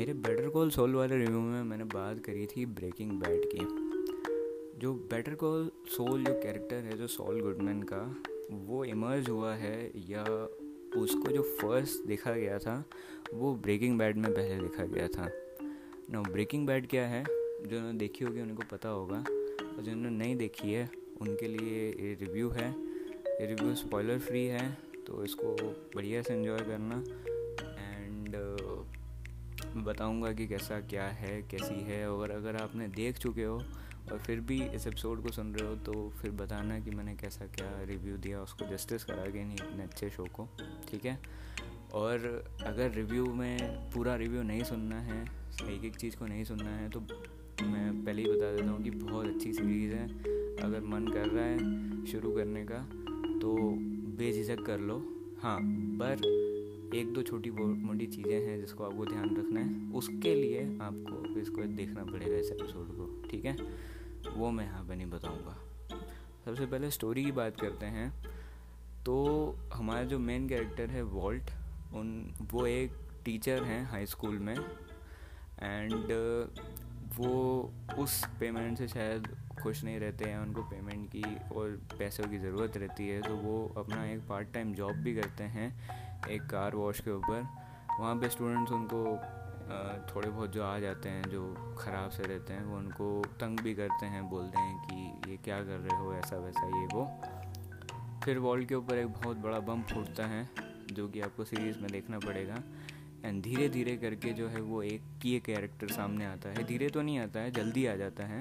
मेरे Better Call Saul वाले review में मैंने बात करी थी ब्रेकिंग बैड की। जो बेटर कॉल सोल जो कैरेक्टर है, जो सॉल गुडमैन का, वो इमर्ज हुआ है या उसको जो फ़र्स्ट देखा गया था, वो ब्रेकिंग बैड में पहले देखा गया था। ना ब्रेकिंग बैड क्या है? जो देखी होगी, उनको पता होगा। और जिन्होंने नहीं देखी है, उनके लिए ये रिव्यू है। ये रिव्यू स्पॉइलर फ्री है तो इसको बढ़िया से इन्जॉय करना। बताऊँगा कि कैसा क्या है, कैसी है और अगर आपने देख चुके हो और फिर भी इस एपिसोड को सुन रहे हो तो फिर बताना कि मैंने कैसा क्या रिव्यू दिया, उसको जस्टिस करा के नहीं इतने अच्छे शो को, ठीक है? और अगर रिव्यू में पूरा रिव्यू नहीं सुनना है, एक एक चीज़ को नहीं सुनना है तो मैं पहले ही बता देता हूँ कि बहुत अच्छी सीरीज़ है। अगर मन कर रहा है शुरू करने का तो बेझिझक कर लो। हाँ पर एक दो छोटी मोटी चीज़ें हैं जिसको आपको ध्यान रखना है। उसके लिए आपको इसको देखना पड़ेगा इस एपिसोड को, ठीक है? वो मैं यहाँ पर नहीं बताऊँगा। सबसे पहले स्टोरी की बात करते हैं। तो हमारा जो मेन कैरेक्टर है वॉल्ट, उन, वो एक टीचर हैं हाई स्कूल में। एंड वो उस पेमेंट से शायद खुश नहीं रहते हैं, उनको पेमेंट की और पैसों की ज़रूरत रहती है। तो वो अपना एक पार्ट टाइम जॉब भी करते हैं। एक कार वॉश के ऊपर। वहाँ पे स्टूडेंट्स उनको थोड़े बहुत जो आ जाते हैं, जो ख़राब से रहते हैं, वो उनको तंग भी करते हैं, बोलते हैं कि ये क्या कर रहे हो, ऐसा वैसा ये वो। फिर वॉल के ऊपर एक बहुत बड़ा बम फूटता है, जो कि आपको सीरीज़ में देखना पड़ेगा। एंड धीरे धीरे करके जो है वो एक की कैरेक्टर सामने आता है। धीरे तो नहीं आता है, जल्दी आ जाता है।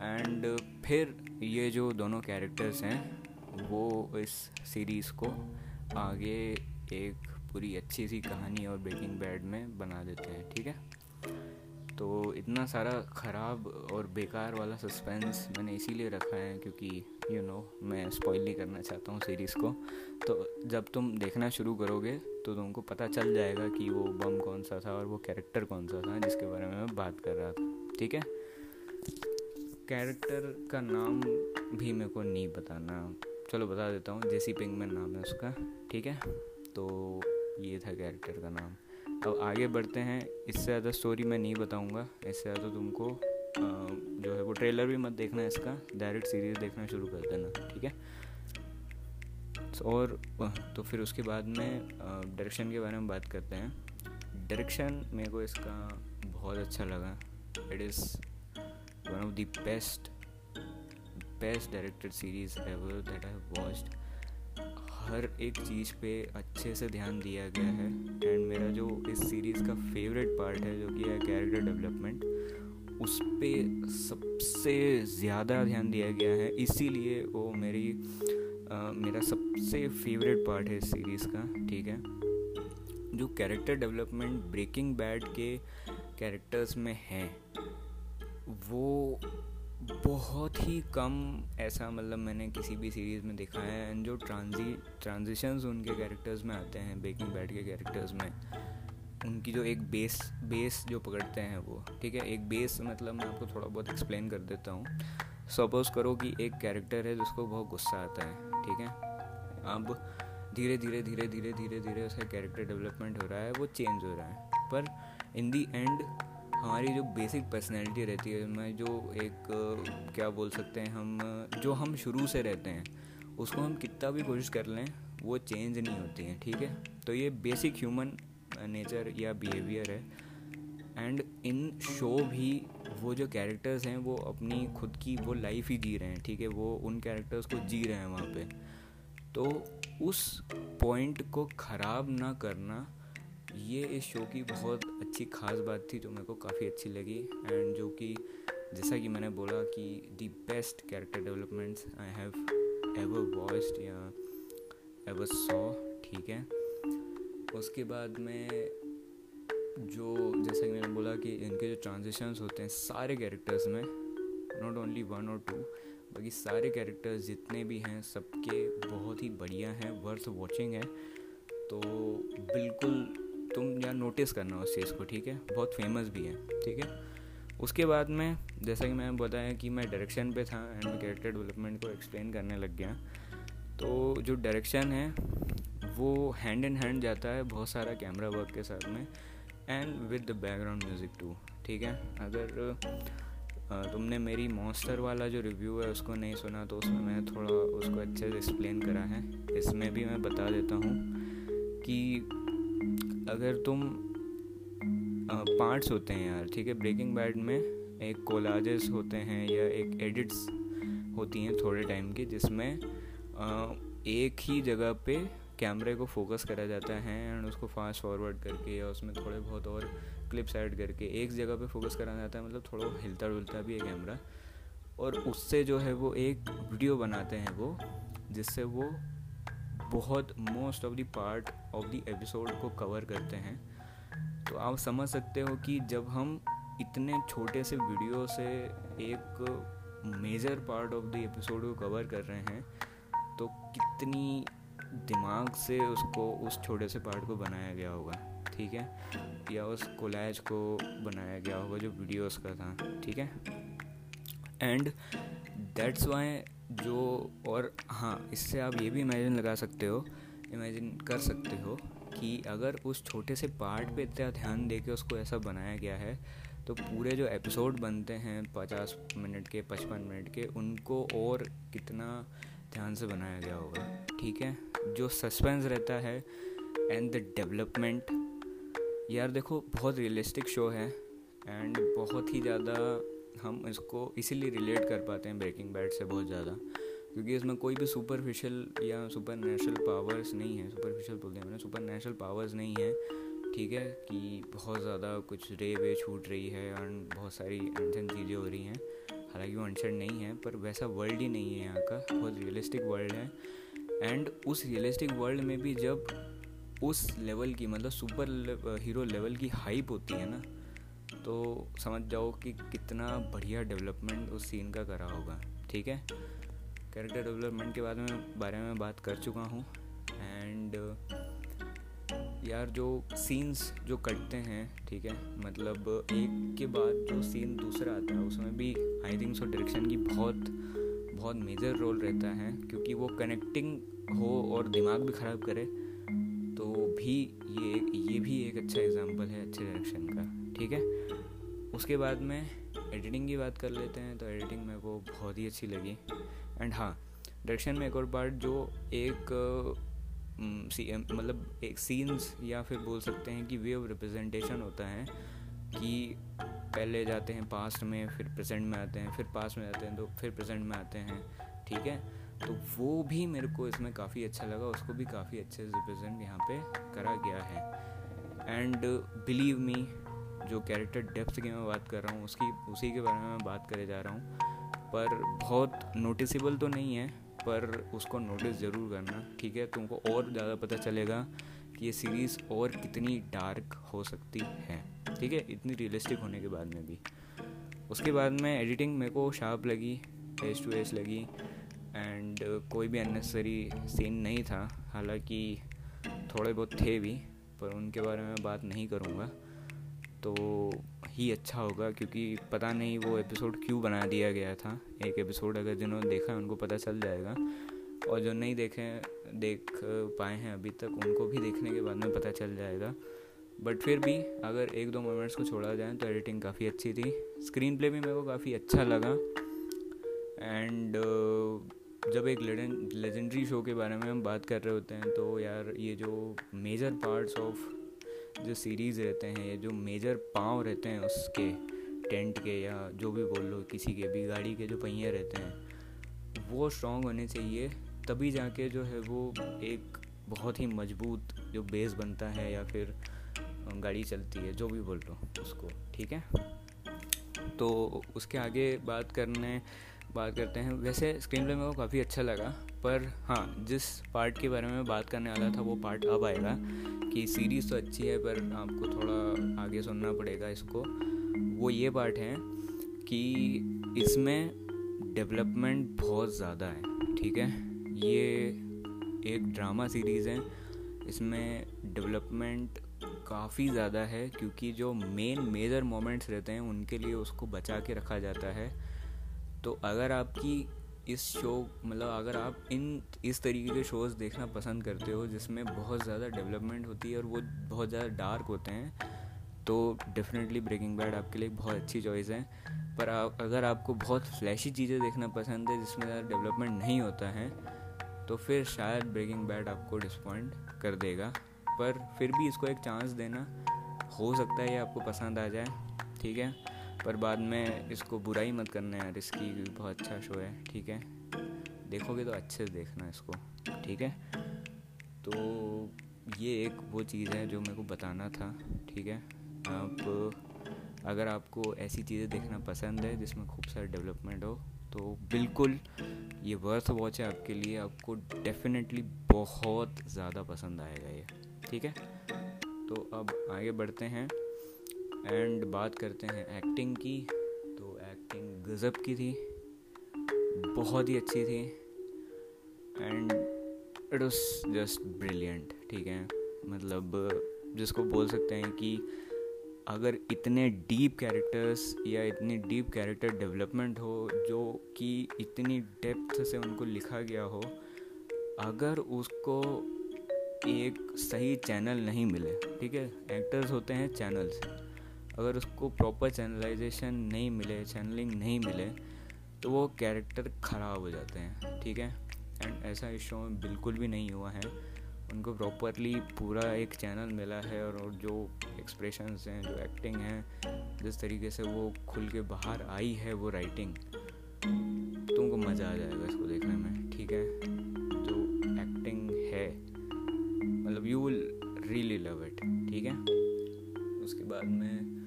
एंड फिर ये जो दोनों कैरेक्टर्स हैं, वो इस सीरीज़ को आगे एक पूरी अच्छी सी कहानी और ब्रेकिंग बैड में बना देते हैं ठीक है? तो इतना सारा ख़राब और बेकार वाला सस्पेंस मैंने इसीलिए रखा है क्योंकि यू you नो know, मैं स्पॉइल नहीं करना चाहता हूँ सीरीज़ को। तो जब तुम देखना शुरू करोगे तो तुमको पता चल जाएगा कि वो बम कौन सा था और वो कैरेक्टर कौन सा था जिसके बारे में मैं बात कर रहा था ठीक है? कैरेक्टर का नाम भी मेरे को नहीं बताना। चलो बता देता हूँ जेसी पिंग में नाम है उसका ठीक है? तो ये था कैरेक्टर का नाम। अब आगे बढ़ते हैं। इससे ज़्यादा स्टोरी मैं नहीं बताऊँगा। इससे ज़्यादा तुमको जो है वो ट्रेलर भी मत देखना इसका। डायरेक्ट सीरीज़ देखना शुरू कर देना, ठीक है? और तो फिर उसके बाद में डायरेक्शन के बारे में बात करते हैं। डायरेक्शन मेरे को इसका बहुत अच्छा लगा। It is one of the best best directed series ever that I watched हर एक चीज़ पे अच्छे से ध्यान दिया गया है। एंड मेरा जो इस सीरीज़ का फेवरेट पार्ट है जो कि है कैरेक्टर डेवलपमेंट उस पर सबसे ज़्यादा ध्यान दिया गया है। इसीलिए वो मेरी आ, मेरा सबसे फेवरेट पार्ट है इस सीरीज़ का ठीक है? जो कैरेक्टर डेवलपमेंट ब्रेकिंग बैड के कैरेक्टर्स में है वो बहुत ही कम ऐसा मतलब मैंने किसी भी सीरीज़ में देखा है एंड जो ट्रांजी ट्रांजिशंस उनके कैरेक्टर्स में आते हैं बेकिंग बैड के कैरेक्टर्स में, उनकी जो एक बेस बेस जो पकड़ते हैं वो, ठीक है? एक बेस मतलब मैं आपको थोड़ा बहुत एक्सप्लेन कर देता हूँ। सपोज़ करो कि एक कैरेक्टर है जिसको बहुत गुस्सा आता है, ठीक है? अब धीरे धीरे धीरे धीरे धीरे धीरे उसका कैरेक्टर डेवलपमेंट हो रहा है, वो चेंज हो रहा है, पर इन दी एंड हमारी जो बेसिक पर्सनैलिटी रहती है उसमें जो एक, क्या बोल सकते हैं हम, जो हम शुरू से रहते हैं, उसको हम कितना भी कोशिश कर लें, वो चेंज नहीं होती हैं, ठीक है? तो ये बेसिक ह्यूमन नेचर या बिहेवियर है। एंड इन शो भी वो जो कैरेक्टर्स हैं, वो अपनी खुद की वो लाइफ ही जी रहे हैं, ठीक है? वो उन कैरेक्टर्स को जी रहे हैं वहाँ पे। तो उस पॉइंट को ख़राब ना करना ये इस शो की बहुत अच्छी खास बात थी जो मेरे को काफ़ी अच्छी लगी एंड जो कि जैसा कि मैंने बोला कि the best character developments I have ever watched या एवर सॉ ठीक है? उसके बाद में जो जैसा कि मैंने बोला कि इनके जो ट्रांजिशंस होते हैं सारे कैरेक्टर्स में नॉट ओनली वन और टू बाकी सारे कैरेक्टर्स जितने भी हैं सबके बहुत ही बढ़िया हैं वर्थ वॉचिंग है। तो बिल्कुल तुम यहाँ नोटिस करना उस चीज़ को, ठीक है? बहुत फ़ेमस भी है, ठीक है? उसके बाद में, जैसा कि मैंने बताया कि मैं डायरेक्शन पे था एंड मैं कैरेक्टर डेवलपमेंट को एक्सप्लेन करने लग गया तो जो डायरेक्शन है, वो हैंड इन हैंड जाता है बहुत सारा कैमरा वर्क के साथ में and with the background music too ठीक है? अगर तुमने मेरी मॉन्स्टर वाला जो रिव्यू है उसको नहीं सुना तो उसमें मैंने थोड़ा उसको अच्छे से एक्सप्लेन करा है। इसमें भी मैं बता देता हूँ कि अगर तुम पार्ट्स होते हैं यार, ठीक है? ब्रेकिंग बैड में एक कोलाजेस होते हैं या एक एडिट्स होती हैं थोड़े टाइम की, जिसमें एक ही जगह पे कैमरे को फोकस करा जाता है एंड उसको फास्ट फॉरवर्ड करके या उसमें थोड़े बहुत और क्लिप्स ऐड करके एक जगह पे फोकस करा जाता है मतलब थोड़ा हिलता डुलता भी है कैमरा और उससे जो है वो एक वीडियो बनाते हैं वो, जिससे वो बहुत most of the part of the episode को कवर करते हैं। तो आप समझ सकते हो कि जब हम इतने छोटे से वीडियो से एक major part of the episode को कवर कर रहे हैं तो कितनी दिमाग से उसको, उस छोटे से पार्ट को बनाया गया होगा, ठीक है? या उस कोलैज को बनाया गया होगा जो वीडियोस का था, ठीक है? एंड दैट्स वाई जो और हाँ इससे आप ये भी इमेजिन लगा सकते हो इमेजिन कर सकते हो कि अगर उस छोटे से पार्ट पे इतना ध्यान दे के उसको ऐसा बनाया गया है तो पूरे जो एपिसोड बनते हैं पचास मिनट के, पचपन मिनट के, उनको और कितना ध्यान से बनाया गया होगा, ठीक है? जो सस्पेंस रहता है एंड द डेवलपमेंट यार देखो, बहुत रियलिस्टिक शो है एंड बहुत ही ज़्यादा हम इसको इसीलिए रिलेट कर पाते हैं ब्रेकिंग बैड से बहुत ज़्यादा, क्योंकि इसमें कोई भी सुपरफिशियल या सुपर नेचुरल पावर्स नहीं है। सुपरफिशियल बोलते हैं मैंने सुपर नेचुरल पावर्स नहीं है, ठीक है, कि बहुत ज़्यादा कुछ रे वे छूट रही है एंड बहुत सारी अनशन चीज़ें हो रही हैं। हालाँकि वो अनशन नहीं है, पर वैसा वर्ल्ड ही नहीं है यहाँ का। बहुत रियलिस्टिक वर्ल्ड है। एंड उस रियलिस्टिक वर्ल्ड में भी जब उस लेवल की मतलब सुपर हीरो लेवल की हाइप होती है ना तो समझ जाओ कि कितना बढ़िया डेवलपमेंट उस सीन का करा होगा, ठीक है? कैरेक्टर डेवलपमेंट के बारे में बारे में बात कर चुका हूँ। एंड यार जो सीन्स जो कटते हैं, ठीक है? मतलब एक के बाद जो सीन दूसरा आता है, उसमें भी आई थिंक सो डायरेक्शन की बहुत बहुत मेजर रोल रहता है, क्योंकि वो कनेक्टिंग हो और दिमाग भी ख़राब करे तो भी ये ये भी एक अच्छा एग्जांपल है, अच्छे डायरेक्शन का। ठीक है? उसके बाद में एडिटिंग की बात कर लेते हैं तो एडिटिंग मेरे को बहुत ही अच्छी लगी। एंड हाँ डायरेक्शन में एक और पार्ट जो एक मतलब एक सीन्स या फिर बोल सकते हैं कि वे ऑफ़ रिप्रेजेंटेशन होता है कि पहले जाते हैं पास्ट में, फिर प्रेजेंट में आते हैं, फिर पास्ट में जाते हैं तो फिर प्रेजेंट में आते हैं, ठीक है? तो वो भी मेरे को इसमें काफ़ी अच्छा लगा, उसको भी काफ़ी अच्छे से रिप्रेजेंट यहाँ पे करा गया है। एंड बिलीव मी जो कैरेक्टर डेप्थ की मैं बात कर रहा हूँ, उसकी, उसी के बारे में मैं बात करे जा रहा हूँ। पर बहुत नोटिसेबल तो नहीं है, पर उसको नोटिस ज़रूर करना, ठीक है? तुमको और ज़्यादा पता चलेगा कि ये सीरीज़ और कितनी डार्क हो सकती है, ठीक है? इतनी रियलिस्टिक होने के बाद में भी। उसके बाद में एडिटिंग मेरे को शार्प लगी फेस टू एज लगी एंड कोई भी अननेसरी सीन नहीं था। हालाँकि थोड़े बहुत थे भी, पर उनके बारे में बात नहीं करूँगा। तो ही अच्छा होगा क्योंकि पता नहीं वो एपिसोड क्यों बना दिया गया था। एक एपिसोड अगर जिन्होंने देखा है, उनको पता चल जाएगा। और जो नहीं देखे, देख पाए हैं अभी तक, उनको भी देखने के बाद में पता चल जाएगा। बट फिर भी अगर एक दो मोमेंट्स को छोड़ा जाए तो एडिटिंग काफ़ी अच्छी थी। स्क्रीन प्ले भी मेरे को काफ़ी अच्छा लगा। एंड जब एक लेजेंडरी शो के बारे में हम बात कर रहे होते हैं तो यार ये जो मेजर पार्ट्स ऑफ़ जो सीरीज़ रहते हैं, ये जो मेजर पाँव रहते हैं उसके टेंट के या जो भी बोल लो, किसी के भी, गाड़ी के जो पहिए रहते हैं, वो स्ट्रॉन्ग होने चाहिए। तभी जाके जो है वो एक बहुत ही मज़बूत जो बेस बनता है या फिर गाड़ी चलती है, जो भी बोल लो उसको, ठीक है? तो उसके आगे बात करने बात करते हैं। वैसे स्क्रीन प्ले मेरे को काफ़ी अच्छा लगा, पर हाँ जिस पार्ट के बारे में बात करने वाला था, वो पार्ट अब आएगा कि सीरीज़ तो अच्छी है, पर आपको थोड़ा आगे सुनना पड़ेगा इसको। वो ये पार्ट है कि इसमें डेवलपमेंट बहुत ज़्यादा है, ठीक है? ये एक ड्रामा सीरीज़ है। इसमें डेवलपमेंट काफ़ी ज़्यादा है, क्योंकि जो मेन मेजर मोमेंट्स रहते हैं, उनके लिए उसको बचा के रखा जाता है। तो अगर आपकी इस शो मतलब अगर आप इन, इस तरीके के शोज़ देखना पसंद करते हो, जिसमें बहुत ज़्यादा डेवलपमेंट होती है और वो बहुत ज़्यादा डार्क होते हैं तो डेफिनेटली ब्रेकिंग बैड आपके लिए बहुत अच्छी चॉइस है। पर आप अगर आपको बहुत फ्लैशी चीज़ें देखना पसंद है, जिसमें ज़्यादा डेवलपमेंट नहीं होता है तो फिर शायद ब्रेकिंग बैड आपको डिसपॉइंट कर देगा। पर फिर भी इसको एक चांस देना हो सकता है ये आपको पसंद आ जाए, ठीक है? पर बाद में इसको बुराई मत करना यार, इसकी बहुत अच्छा शो है, ठीक है? देखोगे तो अच्छे से देखना इसको, ठीक है? तो ये एक वो चीज़ है जो मेरे को बताना था, ठीक है? आप, अगर आपको ऐसी चीज़ें देखना पसंद है जिसमें खूब सारा डेवलपमेंट हो तो बिल्कुल ये वर्थ वॉच है आपके लिए। आपको डेफिनेटली बहुत ज़्यादा पसंद आएगा ये, ठीक है? तो अब आगे बढ़ते हैं। एंड बात करते हैं एक्टिंग की। तो एक्टिंग गज़ब की थी। बहुत ही अच्छी थी। And it was just brilliant, ठीक है? मतलब जिसको बोल सकते हैं कि अगर इतने डीप कैरेक्टर्स या इतनी डीप कैरेक्टर डेवलपमेंट हो, जो कि इतनी डेप्थ से उनको लिखा गया हो, अगर उसको एक सही चैनल नहीं मिले, ठीक है? एक्टर्स होते हैं चैनल्स। अगर उसको प्रॉपर चैनलाइजेशन नहीं मिले चैनलिंग नहीं मिले तो वो कैरेक्टर ख़राब हो जाते हैं, ठीक है? एंड ऐसा इस शो में बिल्कुल भी नहीं हुआ है। उनको प्रॉपरली पूरा एक चैनल मिला है और जो एक्सप्रेशंस हैं, जो एक्टिंग है, जिस तरीके से वो खुल के बाहर आई है वो राइटिंग तुमको मज़ा आ जाएगा इसको देखने में, ठीक है? जो एक्टिंग है मतलब you will really love it ठीक है? उसके बाद में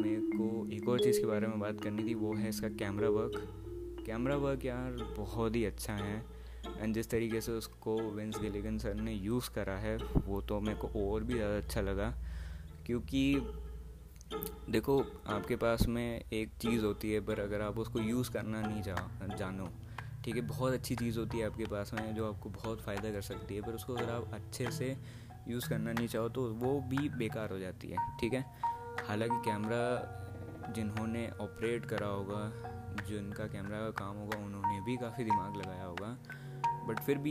मेरे को एक और चीज़ के बारे में बात करनी थी, वो है इसका कैमरा वर्क कैमरा वर्क यार बहुत ही अच्छा है। एंड जिस तरीके से उसको विंस गिलिगन सर ने यूज़ करा है, वो तो मेरे को और भी ज़्यादा अच्छा लगा। क्योंकि देखो, आपके पास में एक चीज़ होती है, पर अगर आप उसको यूज़ करना नहीं चाहो जानो, ठीक है, बहुत अच्छी चीज़ होती है आपके पास में जो आपको बहुत फ़ायदा कर सकती है, पर उसको अगर आप अच्छे से यूज़ करना नहीं चाहो तो वो भी बेकार हो जाती है, ठीक है? हालाँकि कैमरा जिन्होंने ऑपरेट करा होगा, जिनका कैमरा का काम होगा, उन्होंने भी काफ़ी दिमाग लगाया होगा। बट फिर भी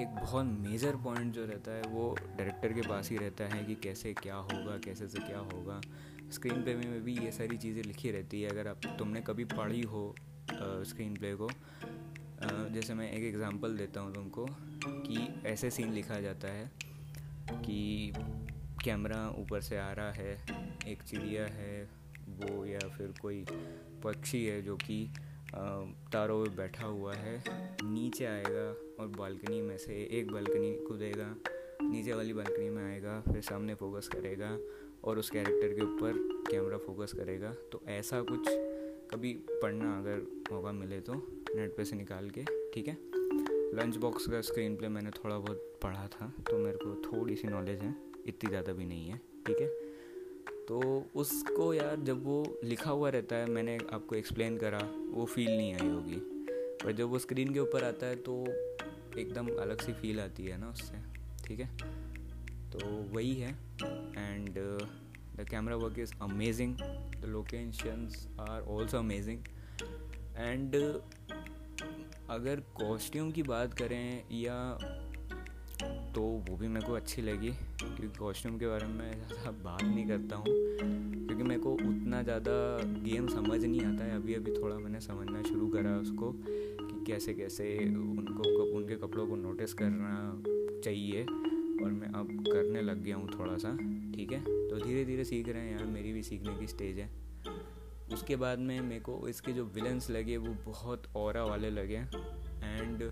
एक बहुत मेजर पॉइंट जो रहता है, वो डायरेक्टर के पास ही रहता है कि कैसे क्या होगा, कैसे से क्या होगा। स्क्रीन प्ले में भी ये सारी चीज़ें लिखी रहती है। अगर आप, तुमने कभी पढ़ी हो स्क्रीन प्ले को जैसे मैं एक एग्ज़ाम्पल देता हूँ तुमको कि ऐसे सीन लिखा जाता है कि कैमरा ऊपर से आ रहा है, एक चिड़िया है, वो या फिर कोई पक्षी है जो कि तारों में बैठा हुआ है। नीचे आएगा और बालकनी में से एक बालकनी कूदेगा, नीचे वाली बालकनी में आएगा, फिर सामने फोकस करेगा और उस कैरेक्टर के ऊपर कैमरा फोकस करेगा। तो ऐसा कुछ कभी पढ़ना अगर मौका मिले तो नेट पे से निकाल के, ठीक है? लंच बॉक्स का स्क्रीन प्ले मैंने थोड़ा बहुत पढ़ा था तो मेरे को थोड़ी सी नॉलेज है। इतनी ज़्यादा भी नहीं है, ठीक है? तो उसको यार जब वो लिखा हुआ रहता है, मैंने आपको एक्सप्लेन करा, वो फील नहीं आई होगी। पर जब वो स्क्रीन के ऊपर आता है तो एकदम अलग सी फील आती है ना उससे, ठीक है? तो वही है and the camera work is amazing the locations are also amazing and अगर कॉस्ट्यूम की बात करें या तो वो भी मेरे को अच्छी लगी, क्योंकि कॉस्ट्यूम के बारे में ज़्यादा बात नहीं करता हूँ। क्योंकि मेरे को उतना ज़्यादा गेम समझ नहीं आता है। अभी अभी थोड़ा मैंने समझना शुरू करा उसको कि कैसे कैसे उनको उनके कपड़ों को नोटिस करना चाहिए। और मैं अब करने लग गया हूँ थोड़ा सा, ठीक है? तो धीरे धीरे सीख रहे हैं यार, मेरी भी सीखने की स्टेज है। उसके बाद में मेरे को इसके जो विलन्स लगे, वो बहुत और वाले लगे and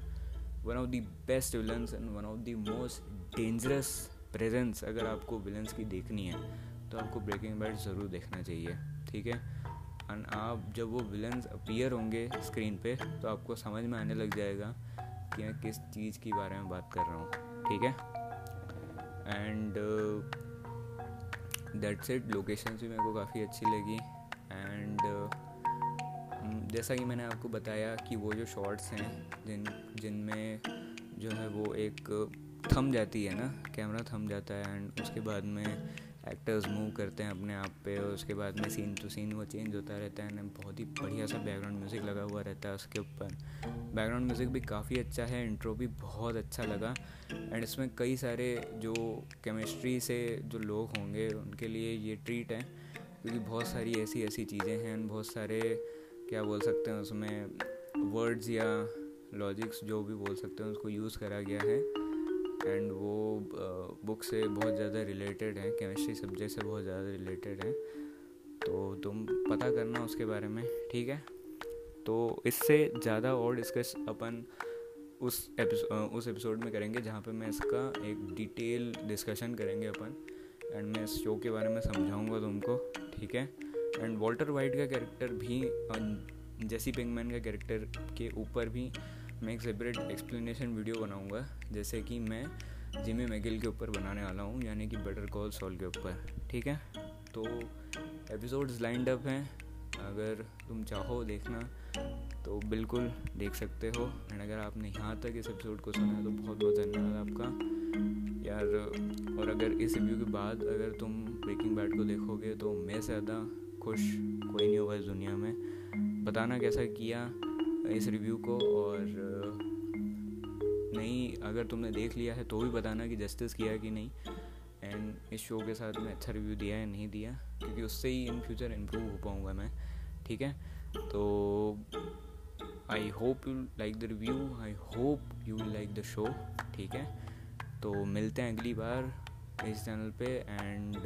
one of the best villains and one of the most dangerous presence अगर आपको विलन्स की देखनी है तो आपको ब्रेकिंग बैड ज़रूर देखना चाहिए, ठीक है? एंड आप जब वो विलन्स अपीयर होंगे स्क्रीन पे तो आपको समझ में आने लग जाएगा कि मैं किस चीज़ के बारे में बात कर रहा हूँ, ठीक है? एंड दैट्स इट लोकेशन भी मेरे को काफ़ी अच्छी लगी। जैसा कि मैंने आपको बताया कि वो जो शॉर्ट्स हैं, जिन, जिनमें जो है वो एक थम जाती है ना कैमरा थम जाता है एंड उसके बाद में एक्टर्स मूव करते हैं अपने आप पे और उसके बाद में सीन टू सीन वो चेंज होता रहता है एंड बहुत ही बढ़िया सा बैकग्राउंड म्यूज़िक लगा हुआ रहता है उसके ऊपर। बैकग्राउंड म्यूज़िक भी काफ़ी अच्छा है इंट्रो भी बहुत अच्छा लगा एंड इसमें कई सारे जो केमिस्ट्री से जो लोग होंगे उनके लिए ये ट्रीट है, क्योंकि बहुत सारी ऐसी ऐसी चीज़ें हैं बहुत सारे क्या बोल सकते हैं उसमें वर्ड्स या लॉजिक्स जो भी बोल सकते हैं, उसको यूज़ करा गया है। एंड वो बुक से बहुत ज़्यादा रिलेटेड है केमिस्ट्री सब्जेक्ट से बहुत ज़्यादा रिलेटेड है। तो तुम पता करना उसके बारे में, ठीक है? तो इससे ज़्यादा और डिस्कस अपन उस एपिसोड उस एपिसोड में करेंगे, जहाँ पे मैं इसका एक डिटेल डिस्कशन करेंगे अपन। एंड मैं इस शो के बारे में समझाऊँगा तुमको, ठीक है? एंड वॉल्टर वाइट का कैरेक्टर भी जेसी पिंगमैन का कैरेक्टर के ऊपर भी मैं एक सेपरेट एक्सप्लेनेशन वीडियो बनाऊँगा, जैसे कि मैं जिमी मैगिल के ऊपर बनाने वाला हूँ, यानी कि बेटर कॉल सॉल के ऊपर, ठीक है? तो एपिसोड्स लाइंड अप हैं, अगर तुम चाहो देखना तो बिल्कुल देख सकते हो एंड अगर आपने यहाँ तक इस एपिसोड को सुना है तो बहुत बहुत धन्यवाद आपका, यार, और अगर इस रिव्यू के बाद अगर तुम ब्रेकिंग बैड को देखोगे तो मैं ज़्यादा खुश, कोई नहीं होगा इस दुनिया में। बताना कैसा किया इस रिव्यू को और, नहीं, अगर तुमने देख लिया है तो भी बताना कि जस्टिस किया कि नहीं। एंड इस शो के साथ मैं अच्छा रिव्यू दिया है नहीं दिया, क्योंकि उससे ही इन फ्यूचर इम्प्रूव हो पाऊँगा मैं, ठीक है? तो I hope you like the review I hope you like the show ठीक है? तो मिलते हैं अगली बार इस चैनल पे एंड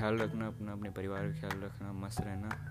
ख्याल रखना अपना अपने परिवार का ख्याल रखना मस्त रहना।